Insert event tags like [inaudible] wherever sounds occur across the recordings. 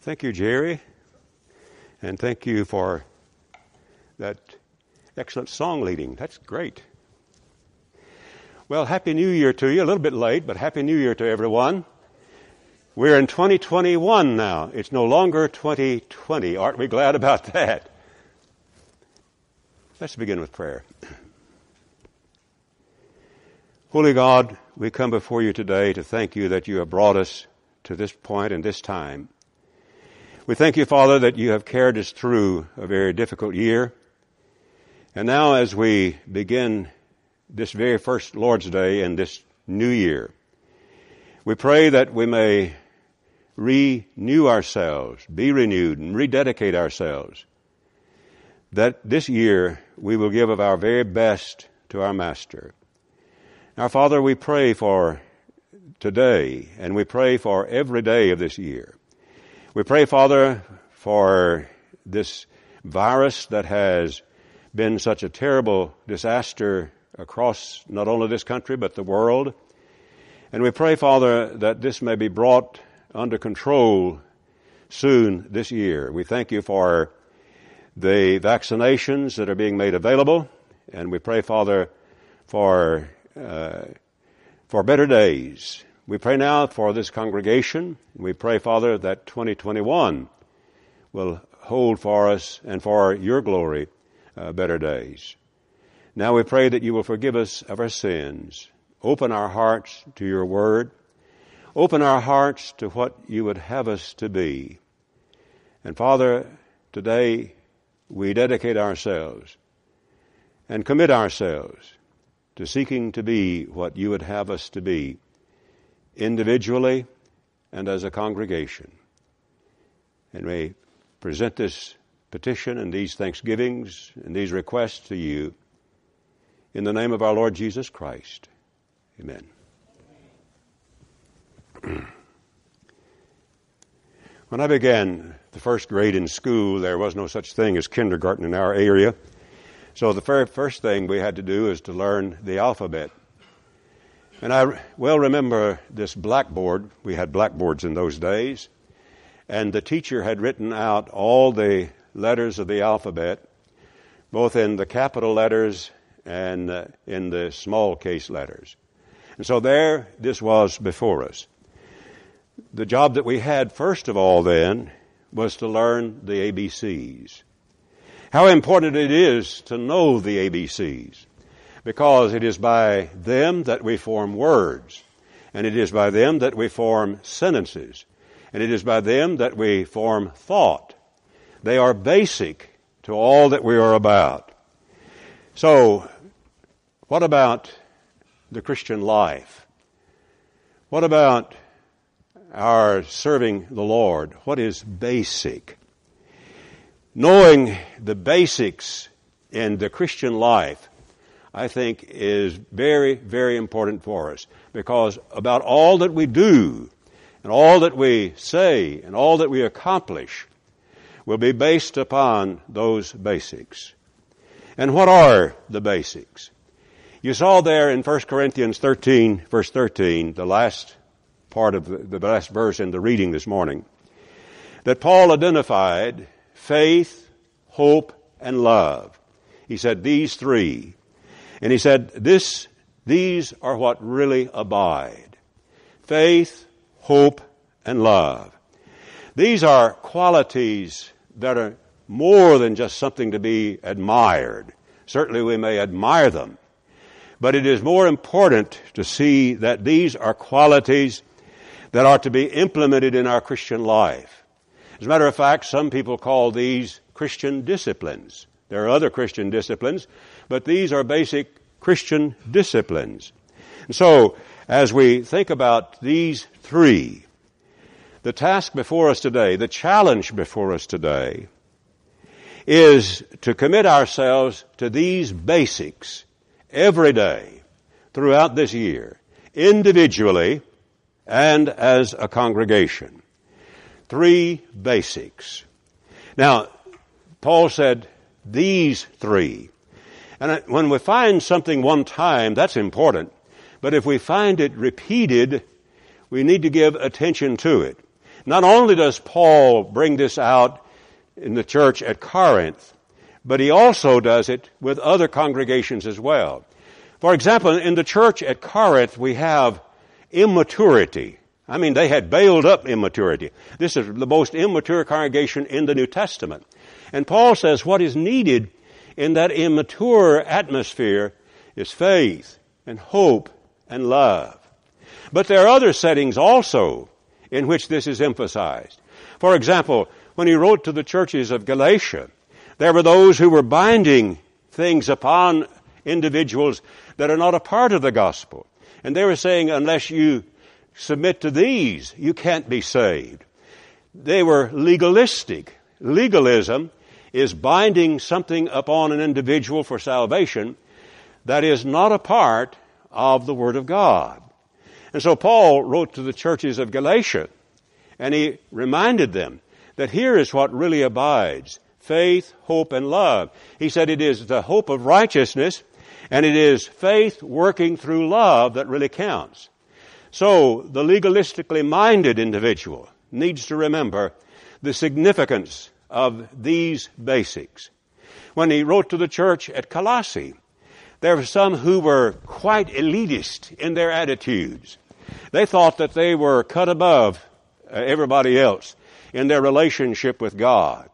Thank you, Jerry. And thank you for that excellent song leading. That's great. Well, Happy New Year to you. A little bit late, but Happy New Year to everyone. We're in 2021 now. It's no longer 2020. Aren't we glad about [laughs] that? Let's begin with prayer. [clears throat] Holy God, we come before you today to thank you that you have brought us to this point and this time. We thank you, Father, that you have carried us through a very difficult year. And now as we begin this very first Lord's Day in this new year, we pray that we may renew ourselves, be renewed, and rededicate ourselves. That this year we will give of our very best to our Master. Our Father, we pray for today, and we pray for every day of this year. We pray, Father, for this virus that has been such a terrible disaster across not only this country, but the world. And we pray, Father, that this may be brought under control soon this year. We thank you for the vaccinations that are being made available, and we pray, Father, for uh, for better days. We pray now for this congregation. We pray, Father, that 2021 will hold for us and for your glory uh, better days. Now we pray that you will forgive us of our sins. Open our hearts to your word. Open our hearts to what you would have us to be. And Father, today we dedicate ourselves and commit ourselves to seeking to be what you would have us to be, individually and as a congregation. And may present this petition and these thanksgivings and these requests to you in the name of our Lord Jesus Christ. Amen. [clears throat] when I began the first grade in school, there was no such thing as kindergarten in our area. So the very first thing we had to do is to learn the alphabet. And I well remember this blackboard. We had blackboards in those days. And the teacher had written out all the letters of the alphabet, both in the capital letters and uh, in the small case letters. And so there, this was before us. The job that we had first of all then was to learn the ABCs. How important it is to know the ABCs because it is by them that we form words and it is by them that we form sentences and it is by them that we form thought. They are basic to all that we are about. So, what about the Christian life? What about our serving the Lord? What is basic? knowing the basics in the Christian life, I think is very, very important for us because about all that we do and all that we say and all that we accomplish will be based upon those basics. And what are the basics? You saw there in 1 Corinthians 13, verse 13, the last part of the, the last verse in the reading this morning, that Paul identified faith, hope, and love. He said these three. And he said this, these are what really abide. Faith, hope, and love. These are qualities that are more than just something to be admired. Certainly we may admire them. But it is more important to see that these are qualities that are to be implemented in our Christian life. As a matter of fact, some people call these Christian disciplines. There are other Christian disciplines, but these are basic Christian disciplines. And so, as we think about these three, the task before us today, the challenge before us today, is to commit ourselves to these basics every day throughout this year, individually and as a congregation. Three basics. Now, Paul said these three. And when we find something one time, that's important. But if we find it repeated, we need to give attention to it. Not only does Paul bring this out in the church at Corinth, but he also does it with other congregations as well. For example, in the church at Corinth, we have immaturity. I mean, they had bailed up immaturity. This is the most immature congregation in the New Testament. And Paul says what is needed in that immature atmosphere is faith and hope and love. But there are other settings also in which this is emphasized. For example, when he wrote to the churches of Galatia, there were those who were binding things upon individuals that are not a part of the gospel. And they were saying, unless you submit to these, you can't be saved. They were legalistic. Legalism is binding something upon an individual for salvation that is not a part of the Word of God. And so Paul wrote to the churches of Galatia, and he reminded them that here is what really abides faith, hope, and love. He said it is the hope of righteousness, and it is faith working through love that really counts. So, the legalistically minded individual needs to remember the significance of these basics. When he wrote to the church at Colossae, there were some who were quite elitist in their attitudes. They thought that they were cut above uh, everybody else in their relationship with God.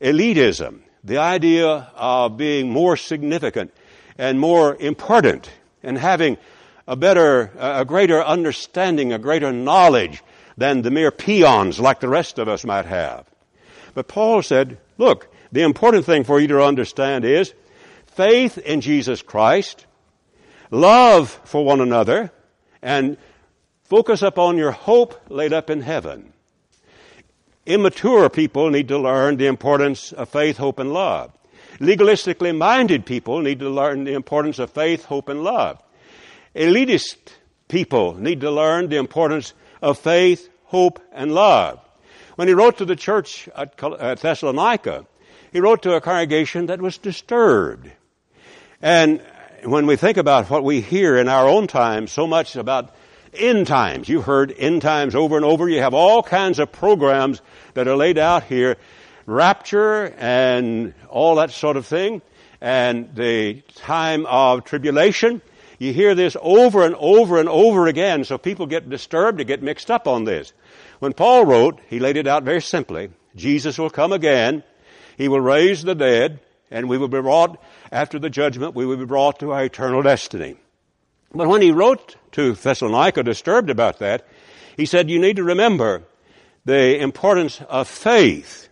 Elitism, the idea of being more significant and more important and having a better, a greater understanding, a greater knowledge than the mere peons like the rest of us might have. But Paul said, look, the important thing for you to understand is faith in Jesus Christ, love for one another, and focus upon your hope laid up in heaven. Immature people need to learn the importance of faith, hope, and love. Legalistically minded people need to learn the importance of faith, hope, and love. Elitist people need to learn the importance of faith, hope, and love. When he wrote to the church at uh, Thessalonica, he wrote to a congregation that was disturbed. And when we think about what we hear in our own time so much about end times, you've heard end times over and over. You have all kinds of programs that are laid out here rapture and all that sort of thing, and the time of tribulation. You hear this over and over and over again, so people get disturbed, they get mixed up on this. When Paul wrote, he laid it out very simply. Jesus will come again, he will raise the dead, and we will be brought, after the judgment, we will be brought to our eternal destiny. But when he wrote to Thessalonica, disturbed about that, he said, you need to remember the importance of faith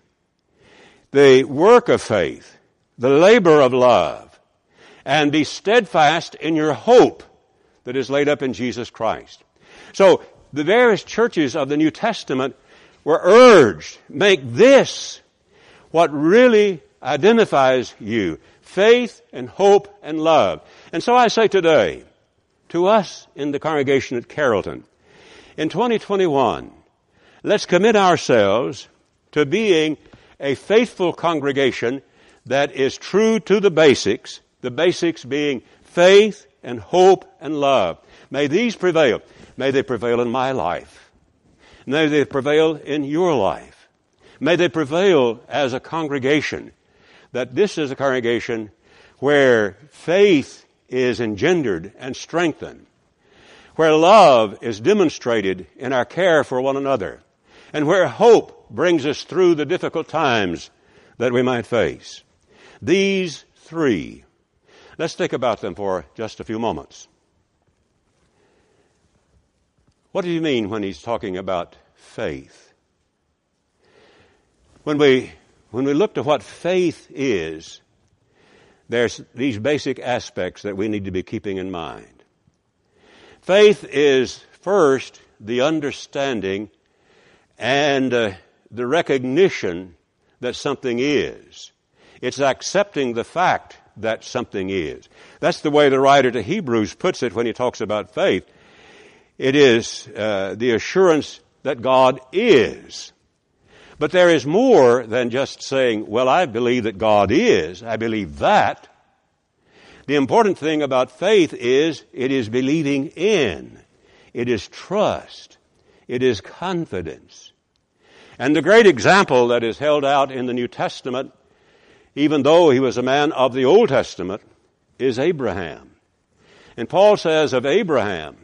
the work of faith, the labor of love, and be steadfast in your hope that is laid up in Jesus Christ. So, the various churches of the New Testament were urged, make this what really identifies you. Faith and hope and love. And so I say today, to us in the congregation at Carrollton, in 2021, let's commit ourselves to being a faithful congregation that is true to the basics, the basics being faith and hope and love. May these prevail. May they prevail in my life. May they prevail in your life. May they prevail as a congregation. That this is a congregation where faith is engendered and strengthened. Where love is demonstrated in our care for one another. And where hope brings us through the difficult times that we might face. These three. Let's think about them for just a few moments. What do you mean when he's talking about faith? When we, when we look to what faith is, there's these basic aspects that we need to be keeping in mind. Faith is first the understanding and uh, the recognition that something is. It's accepting the fact that something is. That's the way the writer to Hebrews puts it when he talks about faith. It is uh, the assurance that God is. But there is more than just saying, well, I believe that God is. I believe that. The important thing about faith is it is believing in. It is trust. It is confidence. And the great example that is held out in the New Testament, even though he was a man of the Old Testament, is Abraham. And Paul says of Abraham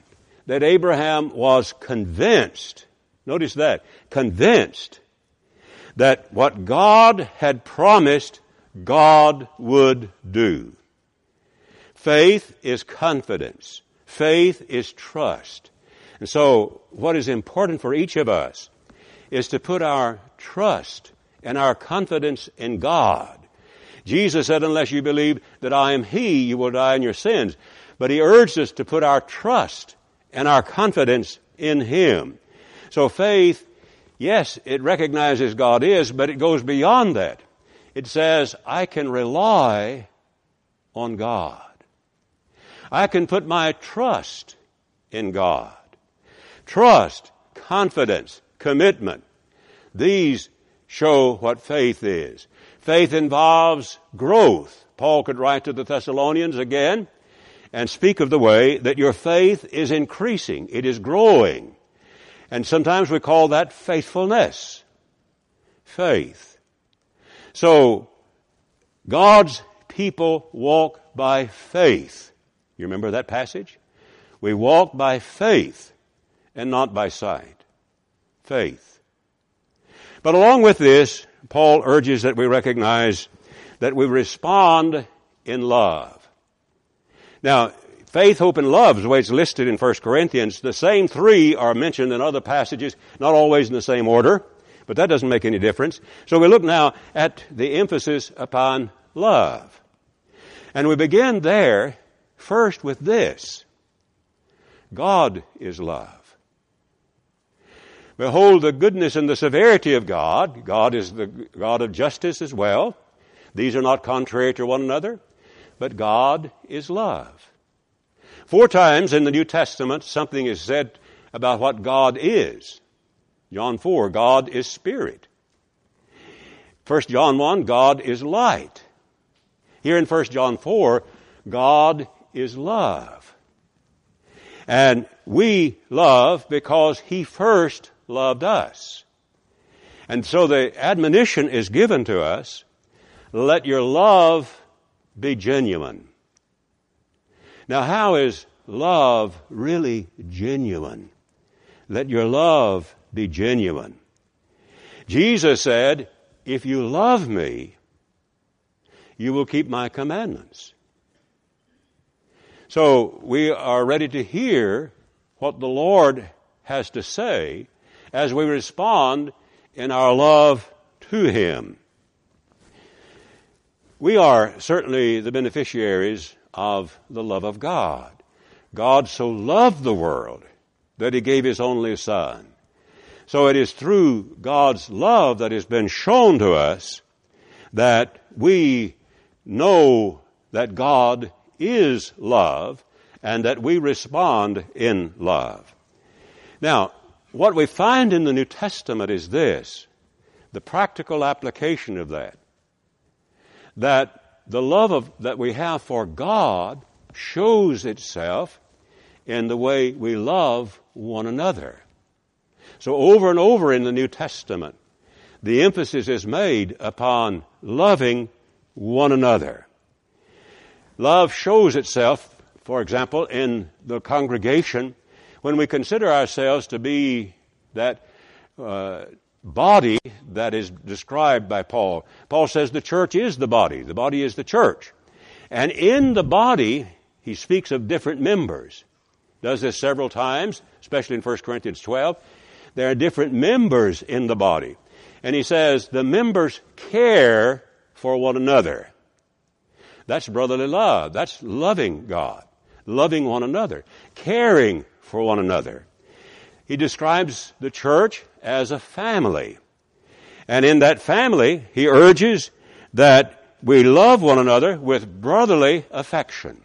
that Abraham was convinced, notice that, convinced that what God had promised, God would do. Faith is confidence. Faith is trust. And so, what is important for each of us is to put our trust and our confidence in God. Jesus said, unless you believe that I am He, you will die in your sins. But He urged us to put our trust and our confidence in Him. So faith, yes, it recognizes God is, but it goes beyond that. It says, I can rely on God. I can put my trust in God. Trust, confidence, commitment. These show what faith is. Faith involves growth. Paul could write to the Thessalonians again and speak of the way that your faith is increasing. It is growing. And sometimes we call that faithfulness. Faith. So, God's people walk by faith. You remember that passage? We walk by faith and not by sight. Faith. But along with this, Paul urges that we recognize that we respond in love. Now, faith, hope, and love is the way it's listed in 1 Corinthians. The same three are mentioned in other passages, not always in the same order, but that doesn't make any difference. So we look now at the emphasis upon love. And we begin there first with this. God is love. Behold the goodness and the severity of God. God is the God of justice as well. These are not contrary to one another, but God is love. Four times in the New Testament, something is said about what God is. John 4, God is spirit. 1 John 1, God is light. Here in 1 John 4, God is love. And we love because He first loved us. And so the admonition is given to us, let your love be genuine. Now how is love really genuine? Let your love be genuine. Jesus said, if you love me, you will keep my commandments. So we are ready to hear what the Lord has to say as we respond in our love to Him. We are certainly the beneficiaries of the love of God. God so loved the world that He gave His only Son. So it is through God's love that has been shown to us that we know that God is love and that we respond in love. Now, what we find in the New Testament is this the practical application of that. That the love of, that we have for God shows itself in the way we love one another. So over and over in the New Testament, the emphasis is made upon loving one another. Love shows itself, for example, in the congregation when we consider ourselves to be that uh, body that is described by Paul. Paul says the church is the body. The body is the church. And in the body, he speaks of different members. Does this several times, especially in 1 Corinthians 12. There are different members in the body. And he says the members care for one another. That's brotherly love. That's loving God, loving one another, caring for one another. He describes the church as a family. And in that family, he urges that we love one another with brotherly affection.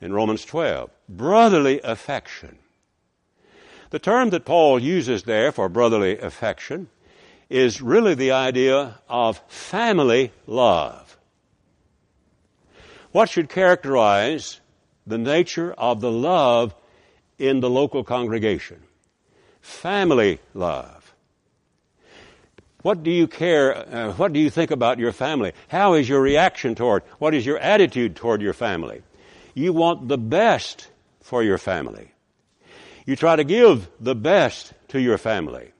In Romans 12, brotherly affection. The term that Paul uses there for brotherly affection is really the idea of family love. What should characterize the nature of the love in the local congregation? Family love. What do you care? Uh, what do you think about your family? How is your reaction toward? What is your attitude toward your family? You want the best for your family. You try to give the best to your family.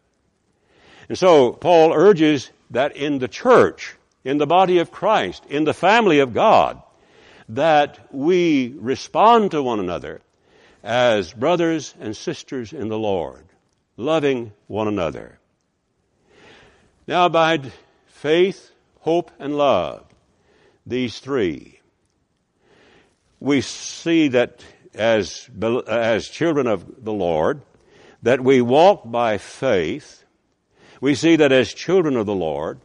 And so Paul urges that in the church, in the body of Christ, in the family of God, that we respond to one another as brothers and sisters in the Lord, loving one another. Now abide faith, hope, and love. These three. We see that as, as children of the Lord, that we walk by faith. We see that as children of the Lord,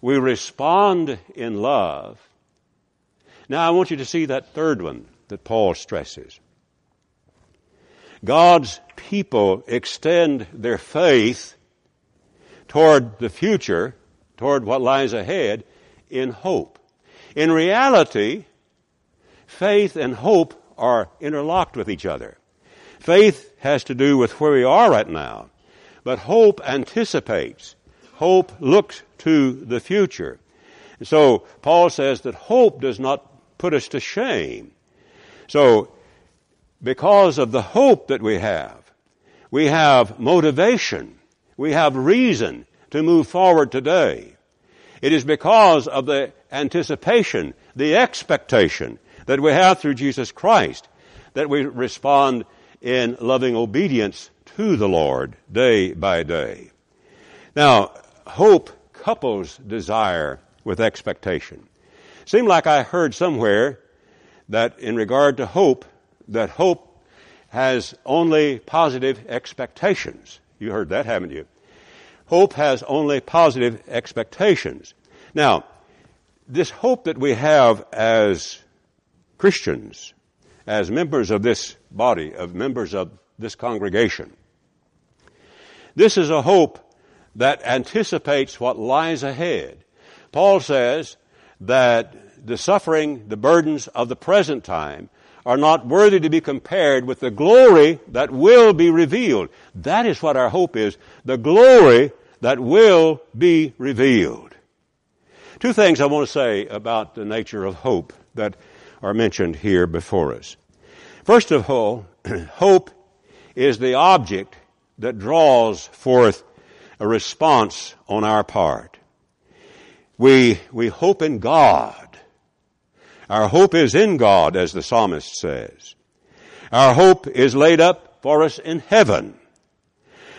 we respond in love. Now I want you to see that third one that Paul stresses. God's people extend their faith toward the future, toward what lies ahead, in hope. In reality, faith and hope are interlocked with each other. Faith has to do with where we are right now, but hope anticipates. Hope looks to the future. So Paul says that hope does not put us to shame. So because of the hope that we have, we have motivation we have reason to move forward today. It is because of the anticipation, the expectation that we have through Jesus Christ that we respond in loving obedience to the Lord day by day. Now, hope couples desire with expectation. Seemed like I heard somewhere that in regard to hope, that hope has only positive expectations. You heard that, haven't you? Hope has only positive expectations. Now, this hope that we have as Christians, as members of this body, of members of this congregation, this is a hope that anticipates what lies ahead. Paul says that the suffering, the burdens of the present time are not worthy to be compared with the glory that will be revealed. That is what our hope is. The glory that will be revealed. Two things I want to say about the nature of hope that are mentioned here before us. First of all, [clears throat] hope is the object that draws forth a response on our part. We, we hope in God our hope is in God, as the psalmist says. Our hope is laid up for us in heaven.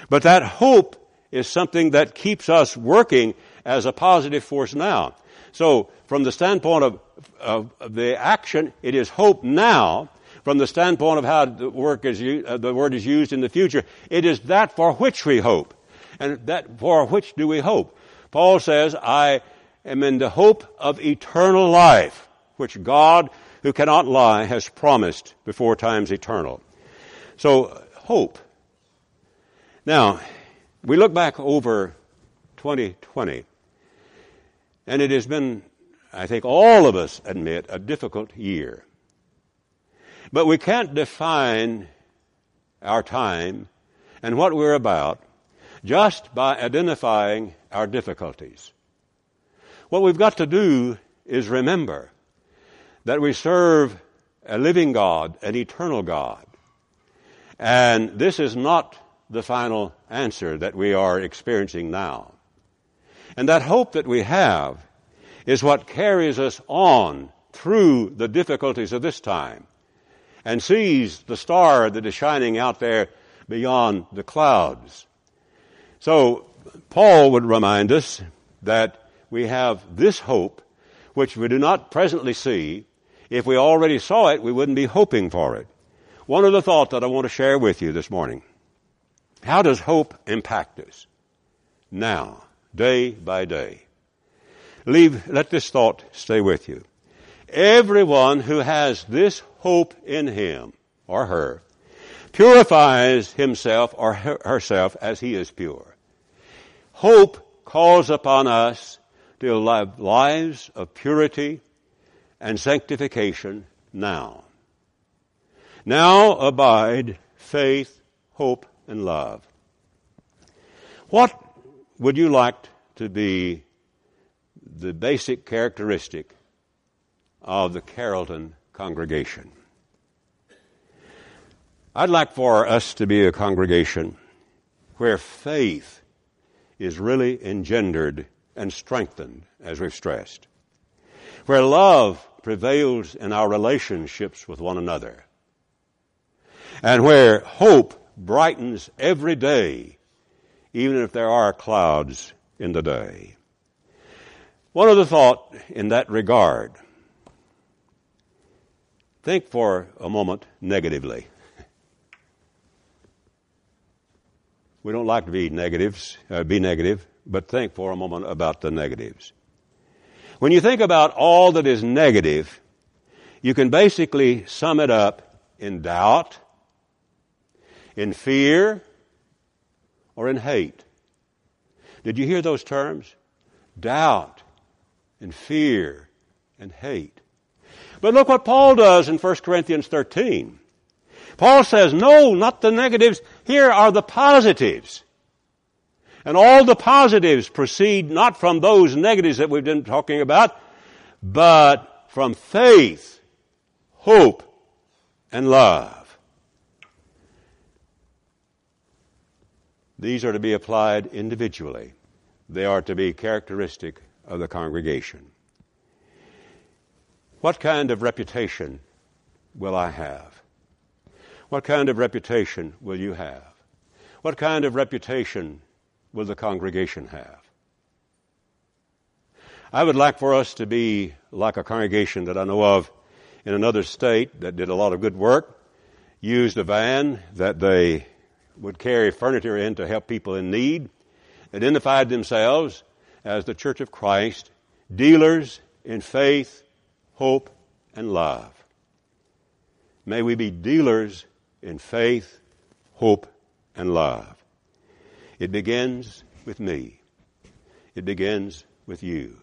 But that hope is something that keeps us working as a positive force now. So, from the standpoint of, of, the action, it is hope now. From the standpoint of how the work is, uh, the word is used in the future, it is that for which we hope. And that for which do we hope? Paul says, I am in the hope of eternal life which God, who cannot lie, has promised before times eternal. So, hope. Now, we look back over 2020, and it has been, I think all of us admit, a difficult year. But we can't define our time and what we're about just by identifying our difficulties. What we've got to do is remember that we serve a living God, an eternal God. And this is not the final answer that we are experiencing now. And that hope that we have is what carries us on through the difficulties of this time and sees the star that is shining out there beyond the clouds. So, Paul would remind us that we have this hope, which we do not presently see, if we already saw it, we wouldn't be hoping for it. One other thought that I want to share with you this morning. How does hope impact us? Now, day by day. Leave, let this thought stay with you. Everyone who has this hope in him or her purifies himself or her, herself as he is pure. Hope calls upon us to live lives of purity, and sanctification now. Now abide faith, hope, and love. What would you like to be the basic characteristic of the Carrollton congregation. I'd like for us to be a congregation where faith is really engendered and strengthened, as we've stressed, where love prevails in our relationships with one another, and where hope brightens every day, even if there are clouds in the day. One other thought in that regard. Think for a moment negatively. We don't like to be negatives, uh, be negative, but think for a moment about the negatives. When you think about all that is negative, you can basically sum it up in doubt, in fear, or in hate. Did you hear those terms? Doubt and fear and hate. But look what Paul does in 1 Corinthians 13. Paul says, no, not the negatives. Here are the positives. And all the positives proceed not from those negatives that we've been talking about, but from faith, hope, and love. These are to be applied individually. They are to be characteristic of the congregation. What kind of reputation will I have? What kind of reputation will you have? What kind of reputation will the congregation have? I would like for us to be like a congregation that I know of in another state that did a lot of good work, used a van that they would carry furniture in to help people in need, identified themselves as the Church of Christ, dealers in faith, hope, and love. May we be dealers in faith, hope, and love. It begins with me. It begins with you.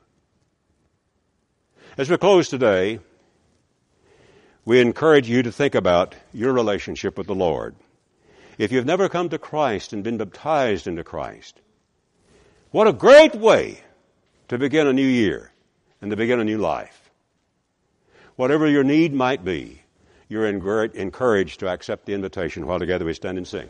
As we close today, we encourage you to think about your relationship with the Lord. If you've never come to Christ and been baptized into Christ, what a great way to begin a new year and to begin a new life. Whatever your need might be, you're encouraged to accept the invitation while together we stand and sing.